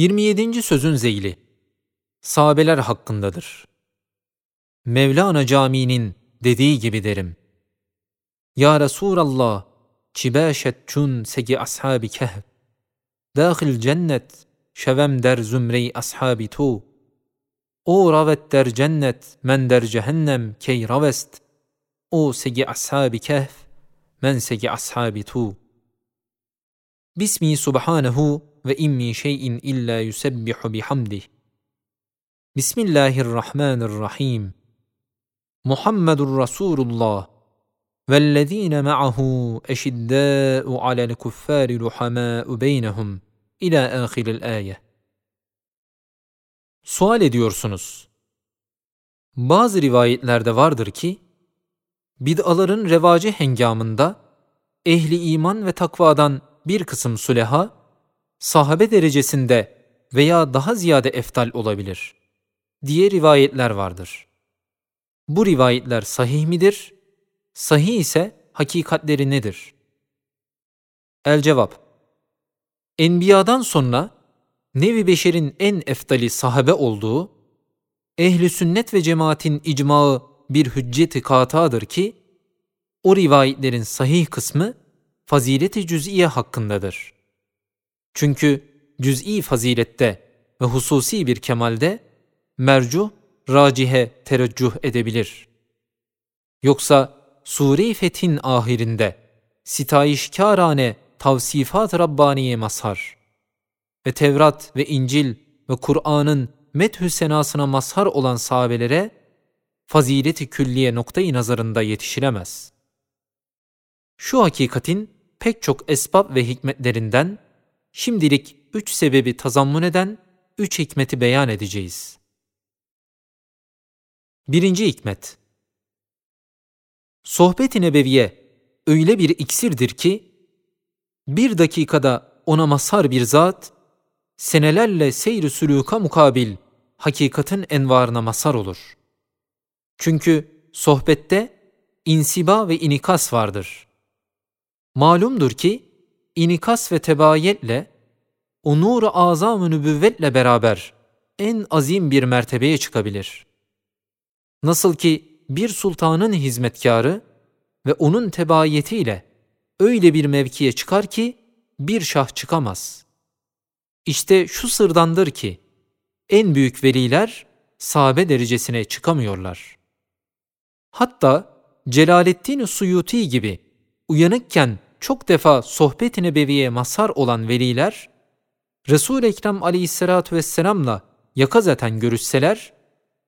27. sözün zeyli Sahabeler hakkındadır. Mevlana Camii'nin dediği gibi derim. Ya Resulallah, çibaşet çun segi ashabi kehf. Dâhil cennet, şevem der zümrey ashabi tu. O ravet der cennet, men der cehennem key ravest. O segi ashabi kehf, men segi ashabi tu. Bismi subhanehu ve immi şeyin illa yusebbihu bihamdih. Bismillahirrahmanirrahim. Muhammedur Resulullah vellezine ma'ahu eşiddâ'u alel kuffâri ruhamâ'u beynehum ila ahiril ayet. Sual ediyorsunuz. Bazı rivayetlerde vardır ki, bid'aların revacı hengamında ehli iman ve takvadan bir kısım süleha, sahabe derecesinde veya daha ziyade eftal olabilir diye rivayetler vardır. Bu rivayetler sahih midir? Sahih ise hakikatleri nedir? El cevap Enbiya'dan sonra nevi beşerin en eftali sahabe olduğu, ehli sünnet ve cemaatin icmağı bir hücceti katadır ki, o rivayetlerin sahih kısmı fazileti cüz'iye hakkındadır. Çünkü cüz'i fazilette ve hususi bir kemalde mercuh, racihe tereccüh edebilir. Yoksa Sure-i Fethin ahirinde sitayişkârane tavsifat Rabbaniye mazhar ve Tevrat ve İncil ve Kur'an'ın methü senasına mazhar olan sahabelere fazileti külliye noktayı nazarında yetişilemez. Şu hakikatin pek çok esbab ve hikmetlerinden şimdilik üç sebebi tazammun eden üç hikmeti beyan edeceğiz. Birinci hikmet Sohbet-i Nebeviye öyle bir iksirdir ki, bir dakikada ona mazhar bir zat, senelerle seyr-i mukabil hakikatin envarına mazhar olur. Çünkü sohbette insiba ve inikas vardır. Malumdur ki, inikas ve tebayetle, o nur-u azam-ı nübüvvetle beraber en azim bir mertebeye çıkabilir. Nasıl ki bir sultanın hizmetkarı ve onun tebayetiyle öyle bir mevkiye çıkar ki bir şah çıkamaz. İşte şu sırdandır ki en büyük veliler sahabe derecesine çıkamıyorlar. Hatta Celaleddin Suyuti gibi uyanıkken çok defa sohbet-i nebeviye mazhar olan veliler, Resul-i Ekrem aleyhissalatu vesselamla yakazaten görüşseler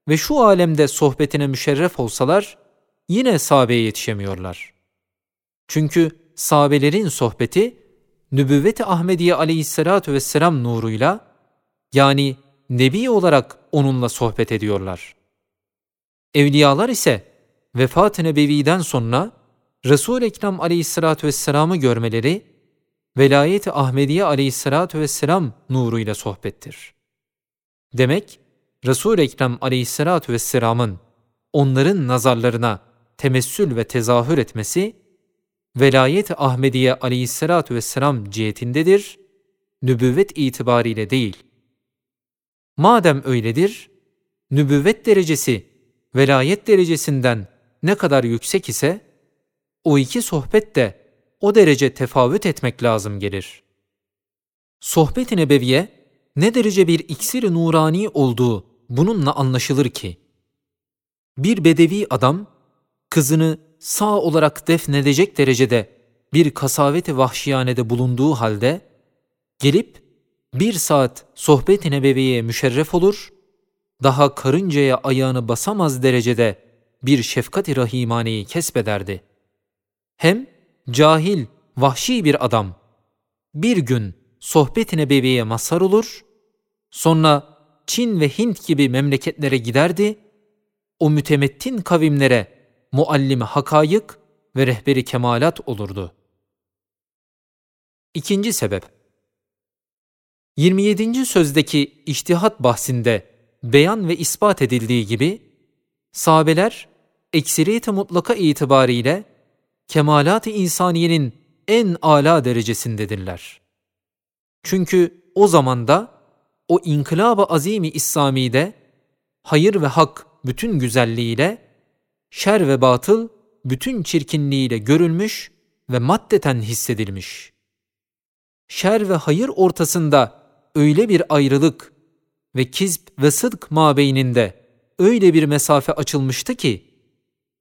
ve şu alemde sohbetine müşerref olsalar, yine sahabeye yetişemiyorlar. Çünkü sahabelerin sohbeti, nübüvvet-i Ahmediye aleyhissalatu vesselam nuruyla, yani Nebi olarak onunla sohbet ediyorlar. Evliyalar ise vefat-ı nebeviden sonra Resul-i Ekrem aleyhissalatu vesselam'ı görmeleri, velayet-i Ahmediye aleyhissalatu vesselam nuruyla sohbettir. Demek, Resul-i Ekrem aleyhissalatu vesselamın onların nazarlarına temessül ve tezahür etmesi, velayet-i Ahmediye aleyhissalatu vesselam cihetindedir, nübüvvet itibariyle değil. Madem öyledir, nübüvvet derecesi velayet derecesinden ne kadar yüksek ise, o iki sohbet de o derece tefavüt etmek lazım gelir. Sohbet-i nebeviye ne derece bir iksir-i nurani olduğu bununla anlaşılır ki, bir bedevi adam kızını sağ olarak defnedecek derecede bir kasaveti vahşiyanede bulunduğu halde, gelip bir saat sohbet-i nebeviyeye müşerref olur, daha karıncaya ayağını basamaz derecede bir şefkat-i rahimaneyi kesbederdi. Hem cahil, vahşi bir adam bir gün sohbet-i nebeviyeye mazhar olur, sonra Çin ve Hint gibi memleketlere giderdi, o mütemettin kavimlere muallimi hakayık ve rehberi kemalat olurdu. İkinci sebep 27. sözdeki iştihat bahsinde beyan ve ispat edildiği gibi, sahabeler ekseriyete mutlaka itibariyle kemalat-ı insaniyenin en âlâ derecesindedirler. Çünkü o zamanda o inkılab-ı azimi İslami'de hayır ve hak bütün güzelliğiyle, şer ve batıl bütün çirkinliğiyle görülmüş ve maddeten hissedilmiş. Şer ve hayır ortasında öyle bir ayrılık ve kizb ve sıdk mabeyninde öyle bir mesafe açılmıştı ki,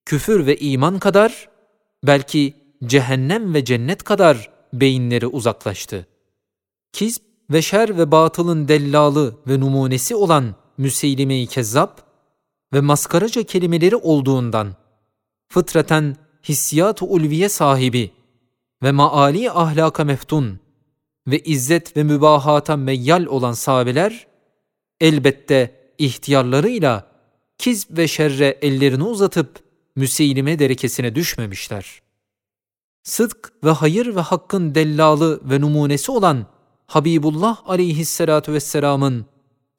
küfür ve iman kadar, belki cehennem ve cennet kadar beyinleri uzaklaştı. Kizb ve şer ve batılın dellalı ve numunesi olan Müseylime-i Kezzap ve maskaraca kelimeleri olduğundan, fıtraten hissiyat-ı ulviye sahibi ve maali ahlaka meftun ve izzet ve mübahata meyyal olan sahabeler, elbette ihtiyarlarıyla kizb ve şerre ellerini uzatıp müseylime derekesine düşmemişler. Sıdk ve hayır ve hakkın dellalı ve numunesi olan Habibullah aleyhissalatu vesselamın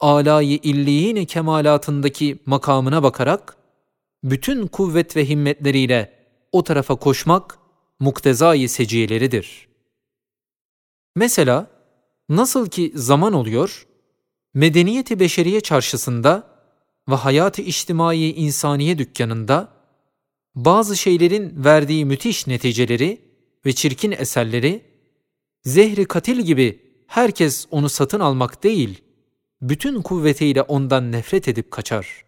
alayı illiyin kemalatındaki makamına bakarak bütün kuvvet ve himmetleriyle o tarafa koşmak muktezai seciyeleridir. Mesela nasıl ki zaman oluyor, medeniyeti beşeriye çarşısında ve hayatı içtimai insaniye dükkanında bazı şeylerin verdiği müthiş neticeleri ve çirkin eserleri zehri katil gibi herkes onu satın almak değil, bütün kuvvetiyle ondan nefret edip kaçar.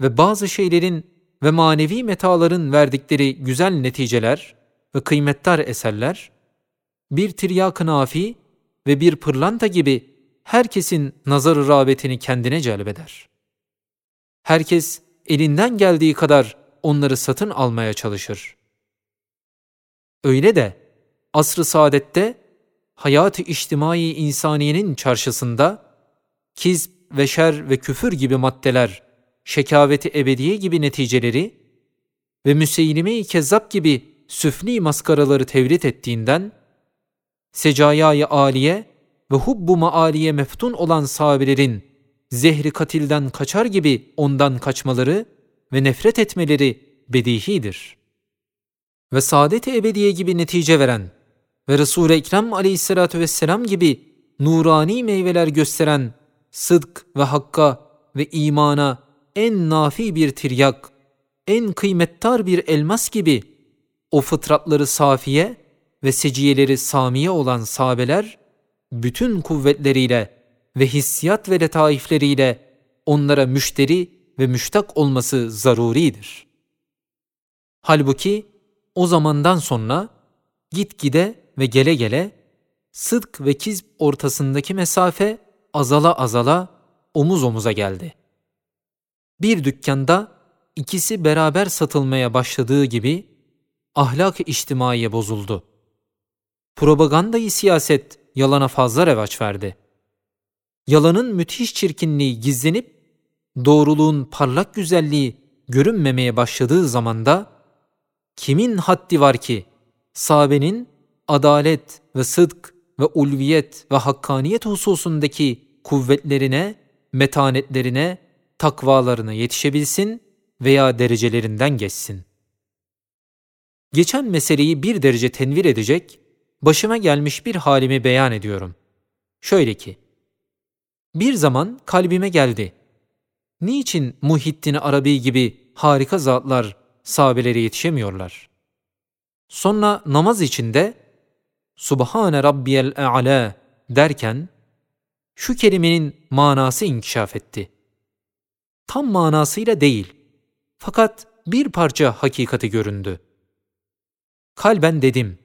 Ve bazı şeylerin ve manevi metaların verdikleri güzel neticeler ve kıymettar eserler, bir tiryak-ı nafi ve bir pırlanta gibi herkesin nazar rağbetini kendine celbeder. Herkes elinden geldiği kadar onları satın almaya çalışır. Öyle de asr-ı saadette hayat-ı içtimai insaniyenin çarşısında kizb ve şer ve küfür gibi maddeler, şekaveti ebediye gibi neticeleri ve müseylime-i kezzap gibi süfni maskaraları tevrit ettiğinden, secayayı aliye ve hubbu maaliye meftun olan sahabelerin zehri katilden kaçar gibi ondan kaçmaları ve nefret etmeleri bedihidir. Ve saadet-i ebediye gibi netice veren ve Resul-i Ekrem aleyhissalatü vesselam gibi nurani meyveler gösteren sıdk ve hakka ve imana en nafi bir tiryak, en kıymettar bir elmas gibi o fıtratları safiye ve seciyeleri samiye olan sahabeler, bütün kuvvetleriyle ve hissiyat ve letaifleriyle onlara müşteri ve müştak olması zaruridir. Halbuki o zamandan sonra gitgide ve gele gele sıdk ve kizb ortasındaki mesafe azala azala omuz omuza geldi. Bir dükkanda ikisi beraber satılmaya başladığı gibi ahlak-ı içtimaiye bozuldu. Propagandayı siyaset yalana fazla revaç verdi. Yalanın müthiş çirkinliği gizlenip doğruluğun parlak güzelliği görünmemeye başladığı zamanda kimin haddi var ki sahabenin adalet ve sıdk ve ulviyet ve hakkaniyet hususundaki kuvvetlerine, metanetlerine, takvalarına yetişebilsin veya derecelerinden geçsin. Geçen meseleyi bir derece tenvir edecek, başıma gelmiş bir halimi beyan ediyorum. Şöyle ki, bir zaman kalbime geldi. Niçin Muhittin Arabi gibi harika zatlar sahabelere yetişemiyorlar? Sonra namaz içinde Subhane Rabbiyel E'ala derken şu kelimenin manası inkişaf etti. Tam manasıyla değil. Fakat bir parça hakikati göründü. Kalben dedim.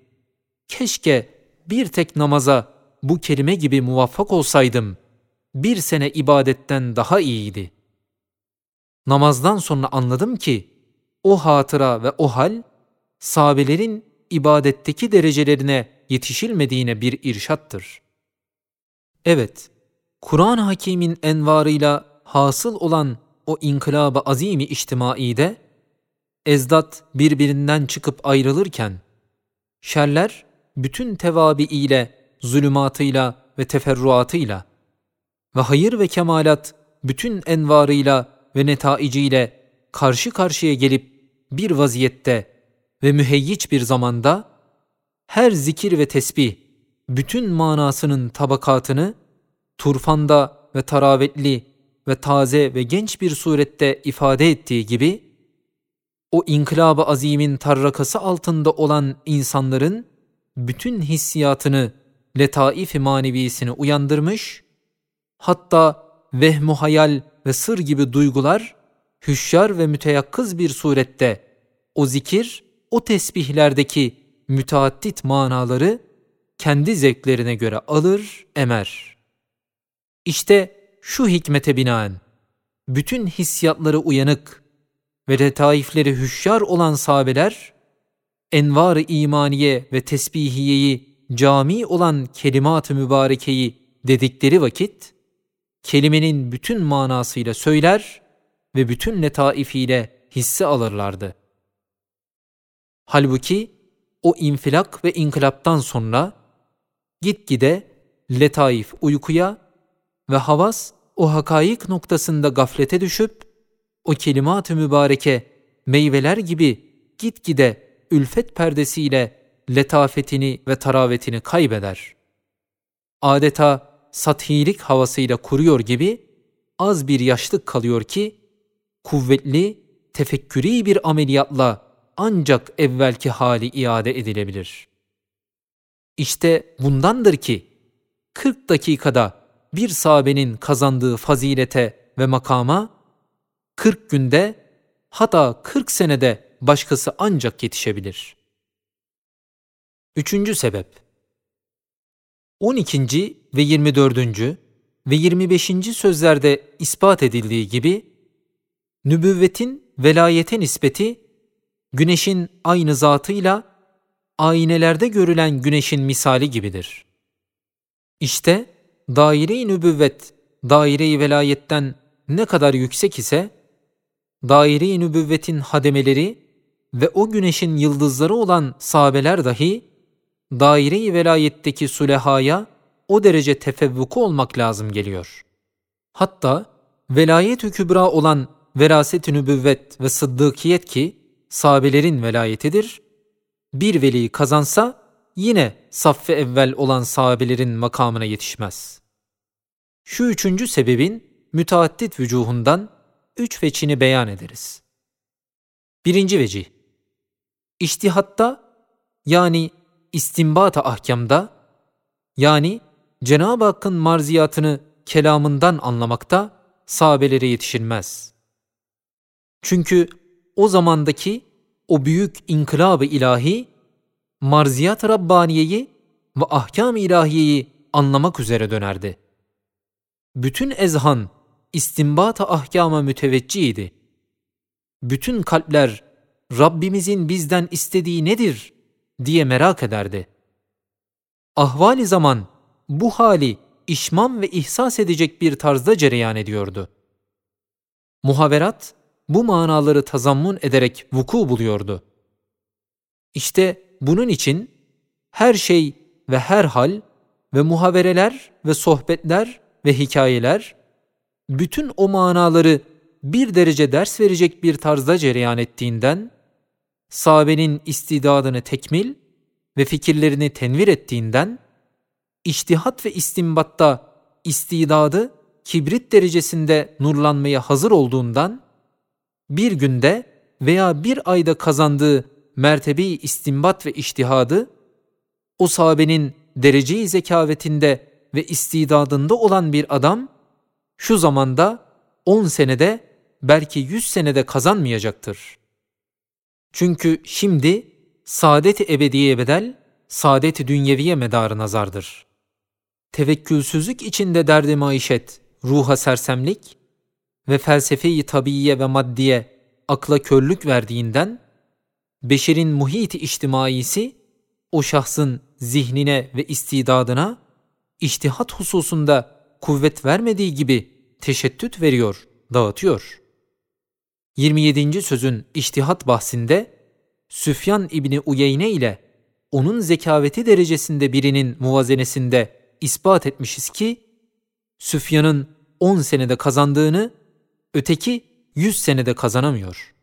Keşke bir tek namaza bu kelime gibi muvaffak olsaydım. Bir sene ibadetten daha iyiydi. Namazdan sonra anladım ki o hatıra ve o hal sahabelerin ibadetteki derecelerine yetişilmediğine bir irşattır. Evet, Kur'an-ı Hakîm'in envarıyla hasıl olan o inkılab-ı azimi içtimaide, ezdat birbirinden çıkıp ayrılırken, şerler bütün tevabi ile, zulümatıyla ve teferruatıyla ve hayır ve kemalat bütün envarıyla ve netaiciyle karşı karşıya gelip bir vaziyette ve müheyyiç bir zamanda her zikir ve tesbih bütün manasının tabakatını turfanda ve taravetli ve taze ve genç bir surette ifade ettiği gibi, o inkılab-ı azimin tarrakası altında olan insanların bütün hissiyatını, letaif-i manevisini uyandırmış, hatta vehmu hayal ve sır gibi duygular, hüşyar ve müteyakkız bir surette o zikir, o tesbihlerdeki müteaddit manaları kendi zevklerine göre alır, emer. İşte şu hikmete binaen, bütün hissiyatları uyanık ve letaifleri hüşyar olan sahabeler, envar-ı imaniye ve tesbihiyeyi cami olan kelimat-ı mübarekeyi dedikleri vakit, kelimenin bütün manasıyla söyler ve bütün letaifiyle hisse alırlardı. Halbuki o infilak ve inkılaptan sonra gitgide letaif uykuya ve havas o hakaik noktasında gaflete düşüp o kelimat-ı mübareke meyveler gibi gitgide ülfet perdesiyle letafetini ve taravetini kaybeder. Adeta sathilik havasıyla kuruyor gibi az bir yaşlık kalıyor ki kuvvetli, tefekkürî bir ameliyatla ancak evvelki hali iade edilebilir. İşte bundandır ki 40 dakikada bir sahabenin kazandığı fazilete ve makama 40 günde hatta 40 senede başkası ancak yetişebilir. Üçüncü sebep 12. ve 24. ve 25. sözlerde ispat edildiği gibi nübüvvetin velayete nispeti güneşin aynı zatıyla aynelerde görülen güneşin misali gibidir. İşte daire-i nübüvvet daire-i velayetten ne kadar yüksek ise daire-i nübüvvetin hademeleri ve o güneşin yıldızları olan sahabeler dahi daire-i velayetteki sulehaya o derece tefevvuku olmak lazım geliyor. Hatta velayet-ü kübra olan veraset-i nübüvvet ve sıddıkiyet ki sahabelerin velayetidir. Bir veli kazansa yine saffe evvel olan sahabelerin makamına yetişmez. Şu üçüncü sebebin müteaddit vücuhundan üç veçini beyan ederiz. Birinci vecih, İştihatta yani istinbat-ı ahkamda yani Cenab-ı Hakk'ın marziyatını kelamından anlamakta sahabelere yetişilmez. Çünkü o zamandaki o büyük inkılab-ı ilahi, marziyat Rabbaniyeyi ve ahkam-ı ilahiyeyi anlamak üzere dönerdi. Bütün ezhan istinbat-ı ahkama müteveccihdi. Bütün kalpler Rabbimizin bizden istediği nedir diye merak ederdi. Ahvali zaman bu hali işmam ve ihsas edecek bir tarzda cereyan ediyordu. Muhaverat bu manaları tazammun ederek vuku buluyordu. İşte bunun için her şey ve her hal ve muhavereler ve sohbetler ve hikayeler bütün o manaları bir derece ders verecek bir tarzda cereyan ettiğinden sahabenin istidadını tekmil ve fikirlerini tenvir ettiğinden iştihat ve istimbatta istidadı kibrit derecesinde nurlanmaya hazır olduğundan bir günde veya bir ayda kazandığı mertebeyi istimbat ve iştihadı, o sahabenin dereceyi zekavetinde ve istidadında olan bir adam, şu zamanda 10 senede belki 100 senede kazanmayacaktır. Çünkü şimdi saadet-i ebediye bedel, saadet-i dünyeviye medarı nazardır. Tevekkülsüzlük içinde derdi maişet, ruha sersemlik, ve felsefeyi tabiiye ve maddiye akla körlük verdiğinden, beşerin muhit içtimaisi o şahsın zihnine ve istidadına iştihat hususunda kuvvet vermediği gibi teşettüt veriyor, dağıtıyor. 27. sözün iştihat bahsinde Süfyan İbni Uyeyne ile onun zekaveti derecesinde birinin muvazenesinde ispat etmişiz ki Süfyan'ın 10 senede kazandığını öteki 100 senede kazanamıyor.